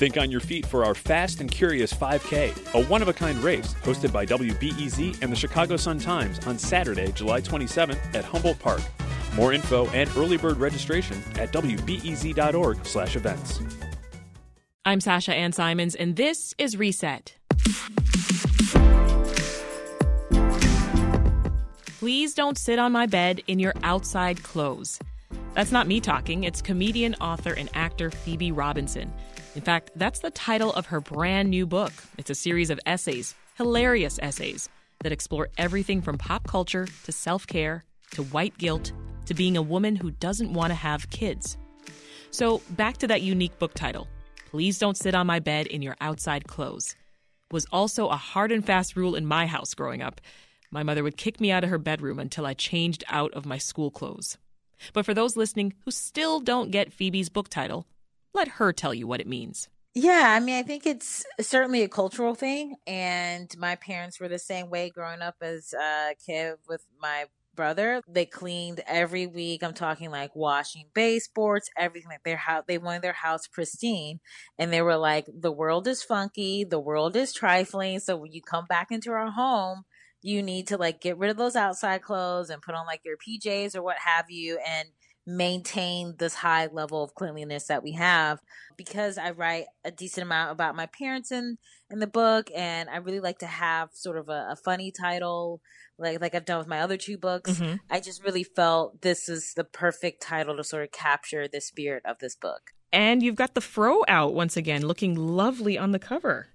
Think on your feet for our Fast and Curious 5K, a one of a kind race hosted by WBEZ and the Chicago Sun-Times on Saturday, July 27th at Humboldt Park. More info and early bird registration at wbez.org/events. I'm Sasha Ann Simons and this is Reset. Please don't sit on my bed in your outside clothes. That's not me talking, it's comedian, author, and actor Phoebe Robinson. In fact, that's the title of her brand new book. It's a series of essays, hilarious essays, that explore everything from pop culture to self care to white guilt to being a woman who doesn't want to have kids. So, back to that unique book title Please Don't Sit on My Bed in Your Outside Clothes was also a hard and fast rule in my house growing up. My mother would kick me out of her bedroom until I changed out of my school clothes. But for those listening who still don't get Phoebe's book title, let her tell you what it means. Yeah, I mean, I think it's certainly a cultural thing. And my parents were the same way growing up as a kid with my brother. They cleaned every week. I'm talking like washing baseboards, everything like their house. They wanted their house pristine. And they were like, the world is funky. The world is trifling. So when you come back into our home, you need to like get rid of those outside clothes and put on like your PJs or what have you. And maintain this high level of cleanliness that we have because I write a decent amount about my parents in in the book and I really like to have sort of a, a funny title like like I've done with my other two books. Mm-hmm. I just really felt this is the perfect title to sort of capture the spirit of this book. And you've got the fro out once again looking lovely on the cover.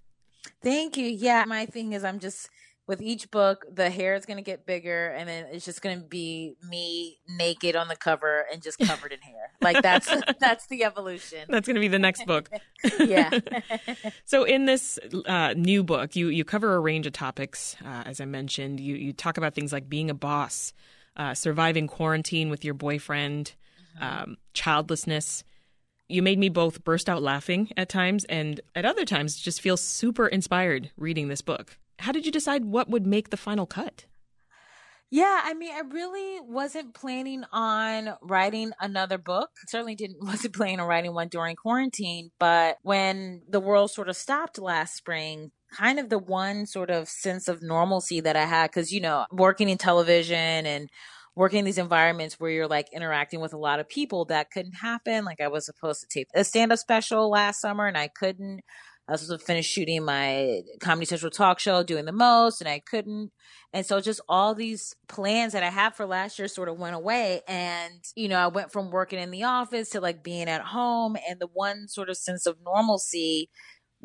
Thank you. Yeah, my thing is I'm just with each book, the hair is going to get bigger, and then it's just going to be me naked on the cover and just covered in hair. Like that's that's the evolution. That's going to be the next book. yeah. so in this uh, new book, you you cover a range of topics. Uh, as I mentioned, you you talk about things like being a boss, uh, surviving quarantine with your boyfriend, mm-hmm. um, childlessness. You made me both burst out laughing at times, and at other times just feel super inspired reading this book how did you decide what would make the final cut? Yeah, I mean, I really wasn't planning on writing another book. Certainly didn't wasn't planning on writing one during quarantine, but when the world sort of stopped last spring, kind of the one sort of sense of normalcy that I had cuz you know, working in television and working in these environments where you're like interacting with a lot of people that couldn't happen. Like I was supposed to tape a stand-up special last summer and I couldn't. I was supposed to finish shooting my Comedy Central talk show, doing the most, and I couldn't. And so just all these plans that I had for last year sort of went away. And, you know, I went from working in the office to like being at home. And the one sort of sense of normalcy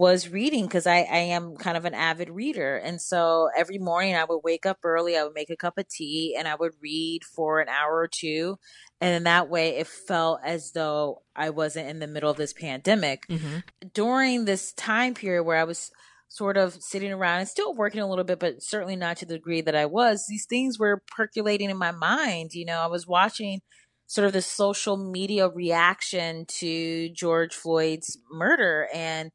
was reading because I, I am kind of an avid reader. And so every morning I would wake up early, I would make a cup of tea, and I would read for an hour or two. And in that way, it felt as though I wasn't in the middle of this pandemic. Mm-hmm. During this time period where I was sort of sitting around and still working a little bit, but certainly not to the degree that I was, these things were percolating in my mind. You know, I was watching sort of the social media reaction to George Floyd's murder and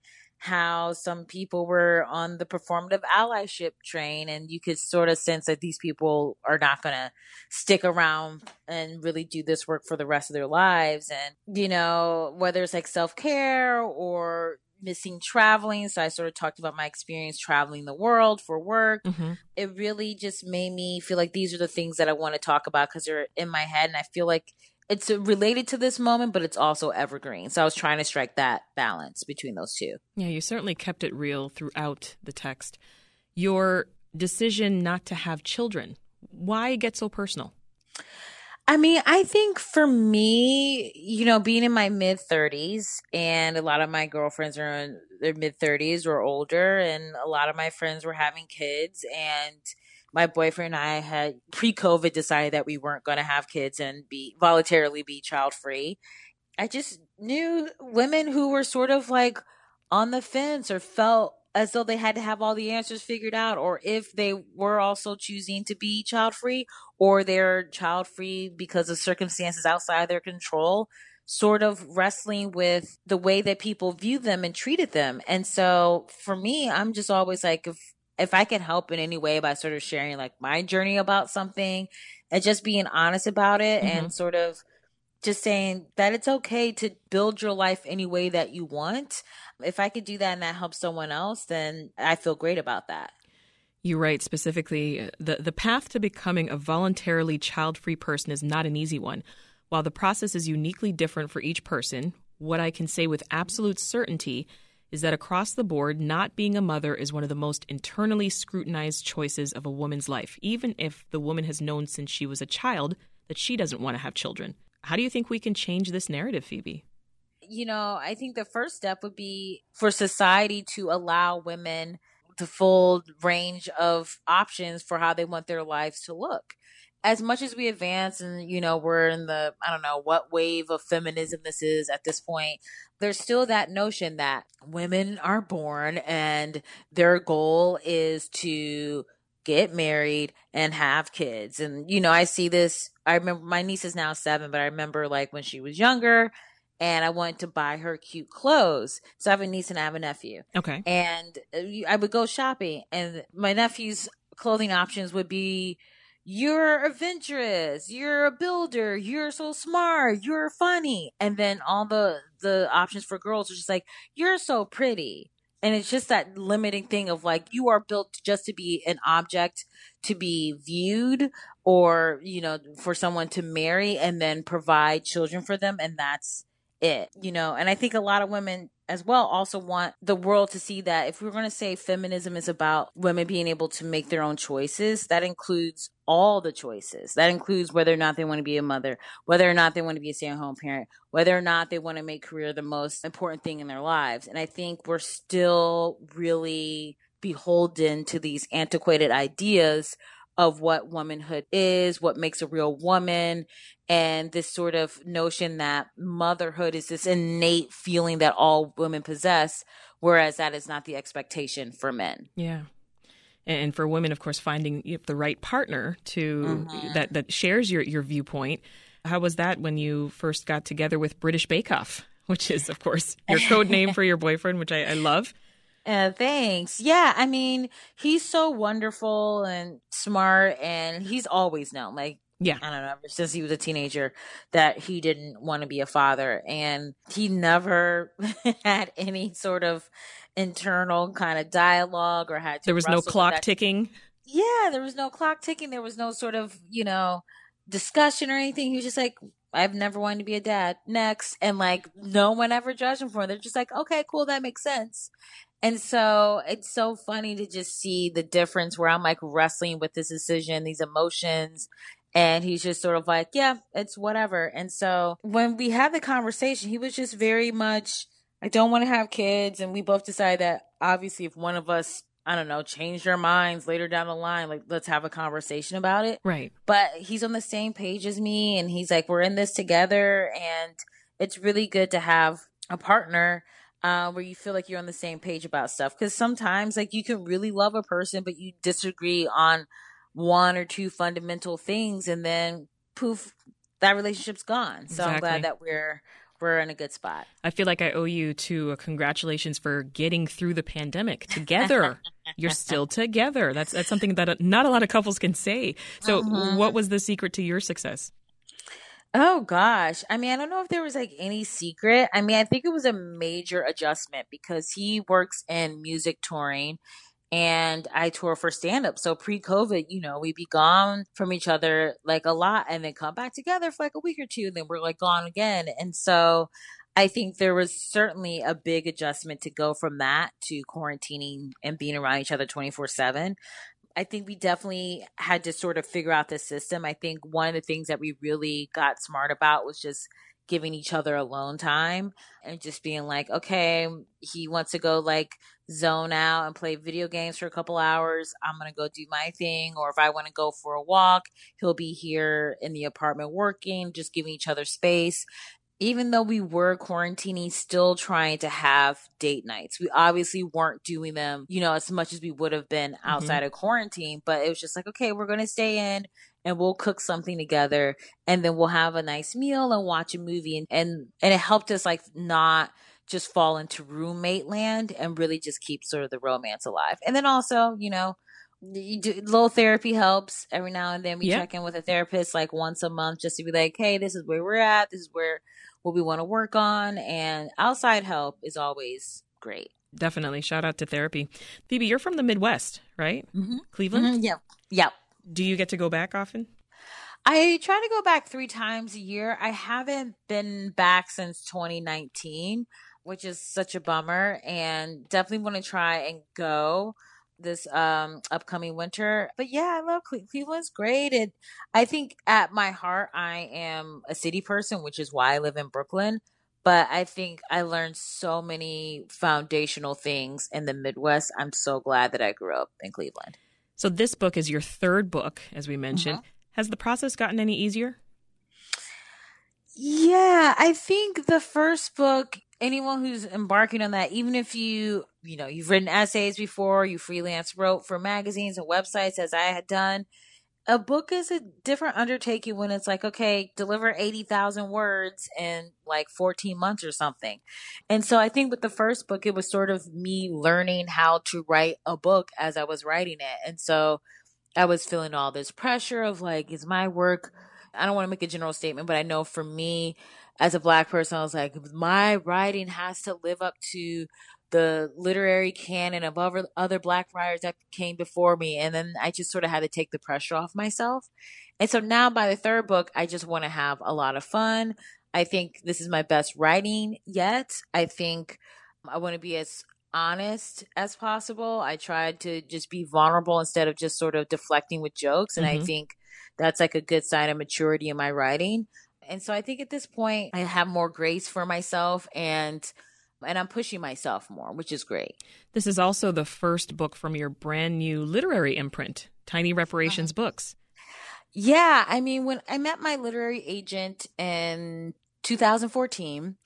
how some people were on the performative allyship train and you could sort of sense that these people are not going to stick around and really do this work for the rest of their lives and you know whether it's like self-care or missing traveling so i sort of talked about my experience traveling the world for work mm-hmm. it really just made me feel like these are the things that i want to talk about because they're in my head and i feel like it's related to this moment, but it's also evergreen. So I was trying to strike that balance between those two. Yeah, you certainly kept it real throughout the text. Your decision not to have children, why get so personal? I mean, I think for me, you know, being in my mid 30s and a lot of my girlfriends are in their mid 30s or older, and a lot of my friends were having kids and my boyfriend and I had pre COVID decided that we weren't going to have kids and be voluntarily be child free. I just knew women who were sort of like on the fence or felt as though they had to have all the answers figured out, or if they were also choosing to be child free, or they're child free because of circumstances outside their control, sort of wrestling with the way that people view them and treated them. And so for me, I'm just always like, if, if I can help in any way by sort of sharing like my journey about something and just being honest about it mm-hmm. and sort of just saying that it's okay to build your life any way that you want. If I could do that and that helps someone else, then I feel great about that. You write specifically the, the path to becoming a voluntarily child free person is not an easy one. While the process is uniquely different for each person, what I can say with absolute certainty is that across the board, not being a mother is one of the most internally scrutinized choices of a woman's life, even if the woman has known since she was a child that she doesn't want to have children. How do you think we can change this narrative, Phoebe? You know, I think the first step would be for society to allow women the full range of options for how they want their lives to look. As much as we advance and, you know, we're in the, I don't know what wave of feminism this is at this point, there's still that notion that women are born and their goal is to get married and have kids. And, you know, I see this. I remember my niece is now seven, but I remember like when she was younger and I wanted to buy her cute clothes. So I have a niece and I have a nephew. Okay. And uh, I would go shopping and my nephew's clothing options would be you're adventurous, you're a builder, you're so smart, you're funny. And then all the the options for girls are just like you're so pretty. And it's just that limiting thing of like you are built just to be an object to be viewed or you know for someone to marry and then provide children for them and that's it you know? And i think a lot of women as well also want the world to see that if we're going to say feminism is about women being able to make their own choices that includes all the choices. That includes whether or not they want to be a mother, whether or not they want to be a stay at home parent, whether or not they want to make career the most important thing in their lives. And I think we're still really beholden to these antiquated ideas of what womanhood is, what makes a real woman, and this sort of notion that motherhood is this innate feeling that all women possess, whereas that is not the expectation for men. Yeah and for women, of course, finding the right partner to mm-hmm. that that shares your your viewpoint. How was that when you first got together with British Bake Off, which is, of course, your code name for your boyfriend, which I, I love. Uh, thanks. Yeah, I mean, he's so wonderful and smart, and he's always known, like, yeah, I don't know, ever since he was a teenager, that he didn't want to be a father, and he never had any sort of internal kind of dialogue or had there was no clock ticking? Yeah there was no clock ticking. There was no sort of you know discussion or anything. He was just like i've never wanted to be a dad. Next. And like no one ever judged him for it. They're just like okay cool. That makes sense. And so it's so funny to just see the difference where i'm like wrestling with this decision these emotions and he's just sort of like yeah it's whatever. And so when we had the conversation he was just very much I don't want to have kids. And we both decided that obviously if one of us, I don't know, changed our minds later down the line, like let's have a conversation about it. Right. But he's on the same page as me and he's like, we're in this together. And it's really good to have a partner uh, where you feel like you're on the same page about stuff. Because sometimes, like, you can really love a person, but you disagree on one or two fundamental things, and then poof, that relationship's gone. So exactly. I'm glad that we're we're in a good spot. I feel like I owe you to a congratulations for getting through the pandemic together. You're still together. That's that's something that not a lot of couples can say. So, uh-huh. what was the secret to your success? Oh gosh. I mean, I don't know if there was like any secret. I mean, I think it was a major adjustment because he works in music touring and I tour for stand up. So pre COVID, you know, we'd be gone from each other like a lot and then come back together for like a week or two and then we're like gone again. And so I think there was certainly a big adjustment to go from that to quarantining and being around each other 24 7. I think we definitely had to sort of figure out the system. I think one of the things that we really got smart about was just giving each other alone time and just being like, okay, he wants to go like zone out and play video games for a couple hours. I'm going to go do my thing. Or if I want to go for a walk, he'll be here in the apartment working, just giving each other space. even though we were quarantining, still trying to have date nights. We obviously weren't doing them, you know, as much as we would have been Mm-hmm. outside of quarantine, but it was just like, okay, we're going to stay in and we'll cook something together and then we'll have a nice meal and watch a movie. And, and, and it helped us like not just fall into roommate land and really just keep sort of the romance alive. And then also, you know, you do, little therapy helps every now and then. We Yeah. check in with a therapist like once a month just to be like, hey, this is where we're at. This is where what we want to work on. And outside help is always great. Definitely. Shout out to therapy. Phoebe, you're from the Midwest, right? Mm-hmm. Cleveland. Yep. Yep. Do you get to go back often? I try to go back three times a year. I haven't been back since 2019, which is such a bummer, and definitely want to try and go this um upcoming winter. But yeah, I love Cle- Cleveland's great. And I think at my heart, I am a city person, which is why I live in Brooklyn. But I think I learned so many foundational things in the Midwest. I'm so glad that I grew up in Cleveland. So this book is your third book, as we mentioned. Mm-hmm. Has the process gotten any easier? Yeah, I think the first book, anyone who's embarking on that, even if you, you know, you've written essays before, you freelance wrote for magazines and websites as I had done, a book is a different undertaking when it's like, okay, deliver 80,000 words in like 14 months or something. And so I think with the first book, it was sort of me learning how to write a book as I was writing it. And so I was feeling all this pressure of like, is my work, I don't want to make a general statement, but I know for me as a black person, I was like, my writing has to live up to the literary canon of other, other black writers that came before me. And then I just sort of had to take the pressure off myself. And so now by the third book, I just want to have a lot of fun. I think this is my best writing yet. I think I want to be as honest as possible. I tried to just be vulnerable instead of just sort of deflecting with jokes. And I Mhm. think that's like a good sign of maturity in my writing. And so I think at this point I have more grace for myself and and I'm pushing myself more, which is great. This is also the first book from your brand new literary imprint, Tiny Reparations Books. Yeah, I mean, when I met my literary agent in 2014,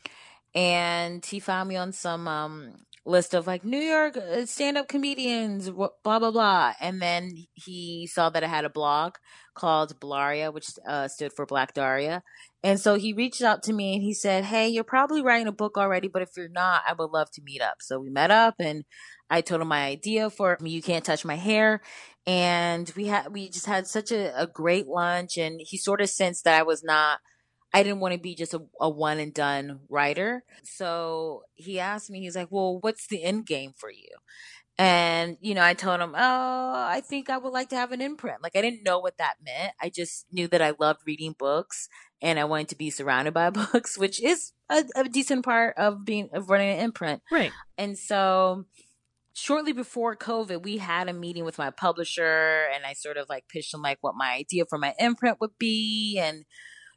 and he found me on some um, list of like New York uh, stand-up comedians, blah blah blah, and then he saw that I had a blog called Blaria, which uh, stood for Black Daria, and so he reached out to me and he said, "Hey, you're probably writing a book already, but if you're not, I would love to meet up." So we met up and. I told him my idea for You Can't Touch My Hair and we had we just had such a, a great lunch and he sort of sensed that i was not i didn't want to be just a, a one and done writer so he asked me he's like well what's the end game for you and you know i told him oh i think i would like to have an imprint like i didn't know what that meant i just knew that i loved reading books and i wanted to be surrounded by books which is a, a decent part of being of running an imprint Right. and so shortly before COVID, we had a meeting with my publisher and I sort of like pitched him like what my idea for my imprint would be. And,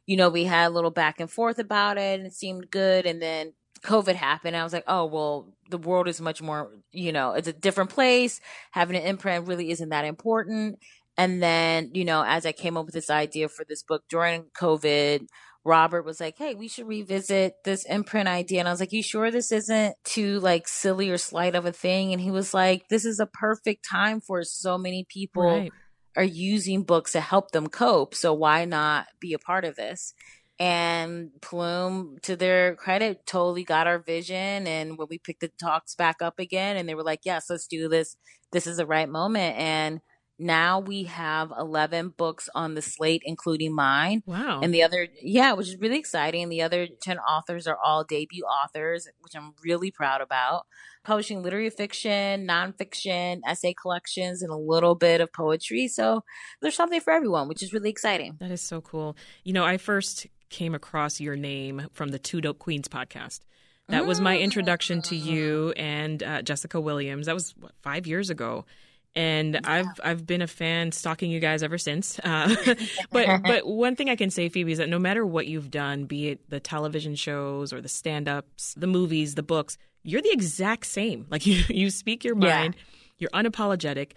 you know, we had a little back and forth about it and it seemed good. And then COVID happened. I was like, oh, well, the world is much more, you know, it's a different place. Having an imprint really isn't that important. And then, you know, as I came up with this idea for this book during COVID, Robert was like, Hey, we should revisit this imprint idea. And I was like, You sure this isn't too like silly or slight of a thing? And he was like, This is a perfect time for so many people Right. Are using books to help them cope. So why not be a part of this? And Plume, to their credit, totally got our vision. And when we picked the talks back up again, and they were like, Yes, let's do this. This is the right moment. And now we have 11 books on the slate, including mine. Wow. And the other, yeah, which is really exciting. The other 10 authors are all debut authors, which I'm really proud about. Publishing literary fiction, nonfiction, essay collections, and a little bit of poetry. So there's something for everyone, which is really exciting. That is so cool. You know, I first came across your name from the Two Dope Queens podcast. That was my introduction to you and uh, Jessica Williams. That was what, five years ago, and I've I've been a fan, stalking you guys ever since. Uh, but but one thing I can say, Phoebe, is that no matter what you've done, be it the television shows or the stand-ups, the movies, the books, you're the exact same. Like you you speak your mind, Yeah. mind, you're unapologetic.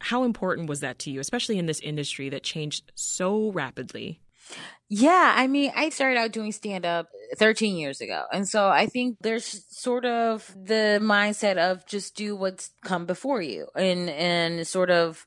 How important was that to you, especially in this industry that changed so rapidly? Yeah, I mean, I started out doing stand up 13 years ago. And so I think there's sort of the mindset of just do what's come before you and and sort of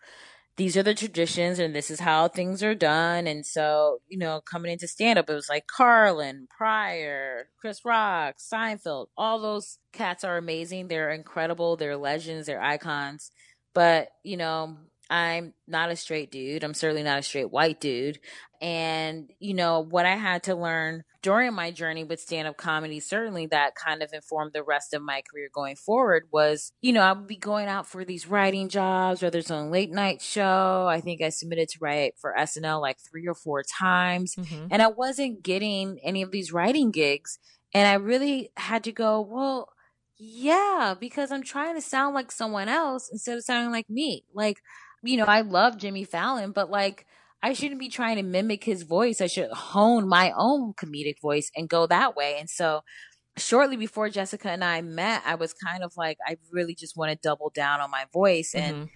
these are the traditions and this is how things are done. And so, you know, coming into stand up, it was like Carlin, Pryor, Chris Rock, Seinfeld, all those cats are amazing. They're incredible. They're legends. They're icons. But, you know, I'm not a straight dude. I'm certainly not a straight white dude. And, you know, what I had to learn during my journey with stand up comedy, certainly that kind of informed the rest of my career going forward was, you know, I would be going out for these writing jobs, whether it's on late night show. I think I submitted to write for SNL like three or four times. Mm-hmm. And I wasn't getting any of these writing gigs. And I really had to go, well, yeah, because I'm trying to sound like someone else instead of sounding like me. Like, you know, I love Jimmy Fallon, but like, I shouldn't be trying to mimic his voice. I should hone my own comedic voice and go that way. And so, shortly before Jessica and I met, I was kind of like, I really just want to double down on my voice. Mm-hmm. And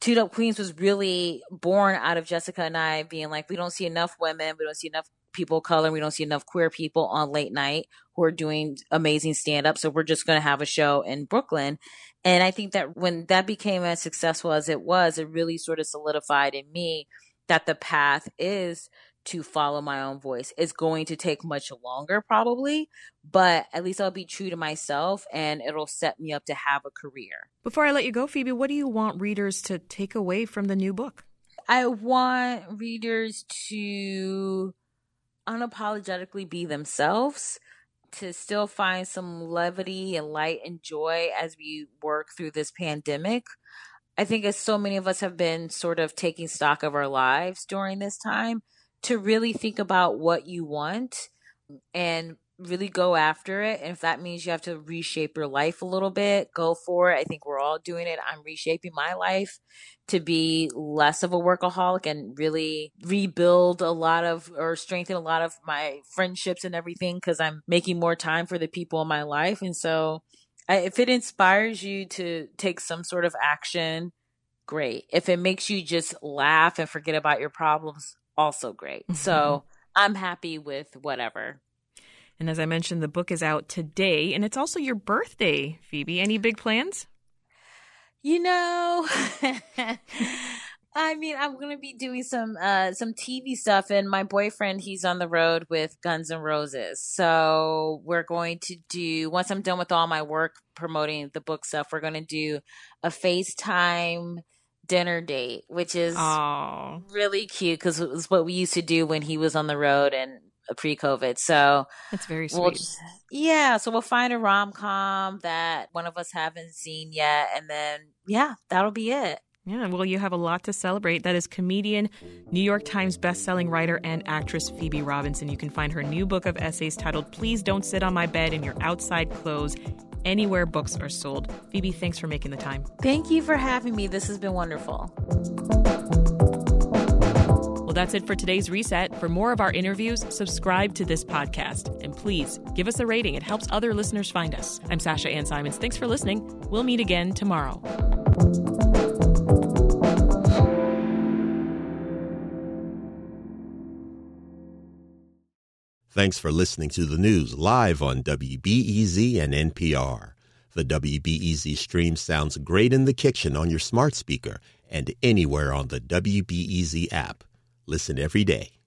Two Dope Queens was really born out of Jessica and I being like, we don't see enough women, we don't see enough people of color, we don't see enough queer people on late night who are doing amazing stand up. So we're just going to have a show in Brooklyn. And I think that when that became as successful as it was, it really sort of solidified in me that the path is to follow my own voice. It's going to take much longer, probably, but at least I'll be true to myself and it'll set me up to have a career. Before I let you go, Phoebe, what do you want readers to take away from the new book? I want readers to unapologetically be themselves, to still find some levity and light and joy as we work through this pandemic. I think as so many of us have been sort of taking stock of our lives during this time, to really think about what you want and really go after it. And if that means you have to reshape your life a little bit, go for it. I think we're all doing it. I'm reshaping my life to be less of a workaholic and really rebuild a lot of or strengthen a lot of my friendships and everything because I'm making more time for the people in my life. And so if it inspires you to take some sort of action, great. If it makes you just laugh and forget about your problems, also great. Mm-hmm. So I'm happy with whatever. And as I mentioned, the book is out today, and it's also your birthday, Phoebe. Any big plans? You know, I mean, I'm gonna be doing some uh some TV stuff, and my boyfriend he's on the road with Guns N' Roses, so we're going to do once I'm done with all my work promoting the book stuff, we're gonna do a FaceTime dinner date, which is Aww. really cute because it was what we used to do when he was on the road and pre-COVID. So it's very sweet. We'll just, yeah, so we'll find a rom com that one of us haven't seen yet, and then yeah, that'll be it. Yeah, well, you have a lot to celebrate. That is comedian, New York Times bestselling writer, and actress Phoebe Robinson. You can find her new book of essays titled Please Don't Sit on My Bed in Your Outside Clothes anywhere books are sold. Phoebe, thanks for making the time. Thank you for having me. This has been wonderful. Well, that's it for today's reset. For more of our interviews, subscribe to this podcast. And please give us a rating, it helps other listeners find us. I'm Sasha Ann Simons. Thanks for listening. We'll meet again tomorrow. Thanks for listening to the news live on WBEZ and NPR. The WBEZ stream sounds great in the kitchen on your smart speaker and anywhere on the WBEZ app. Listen every day.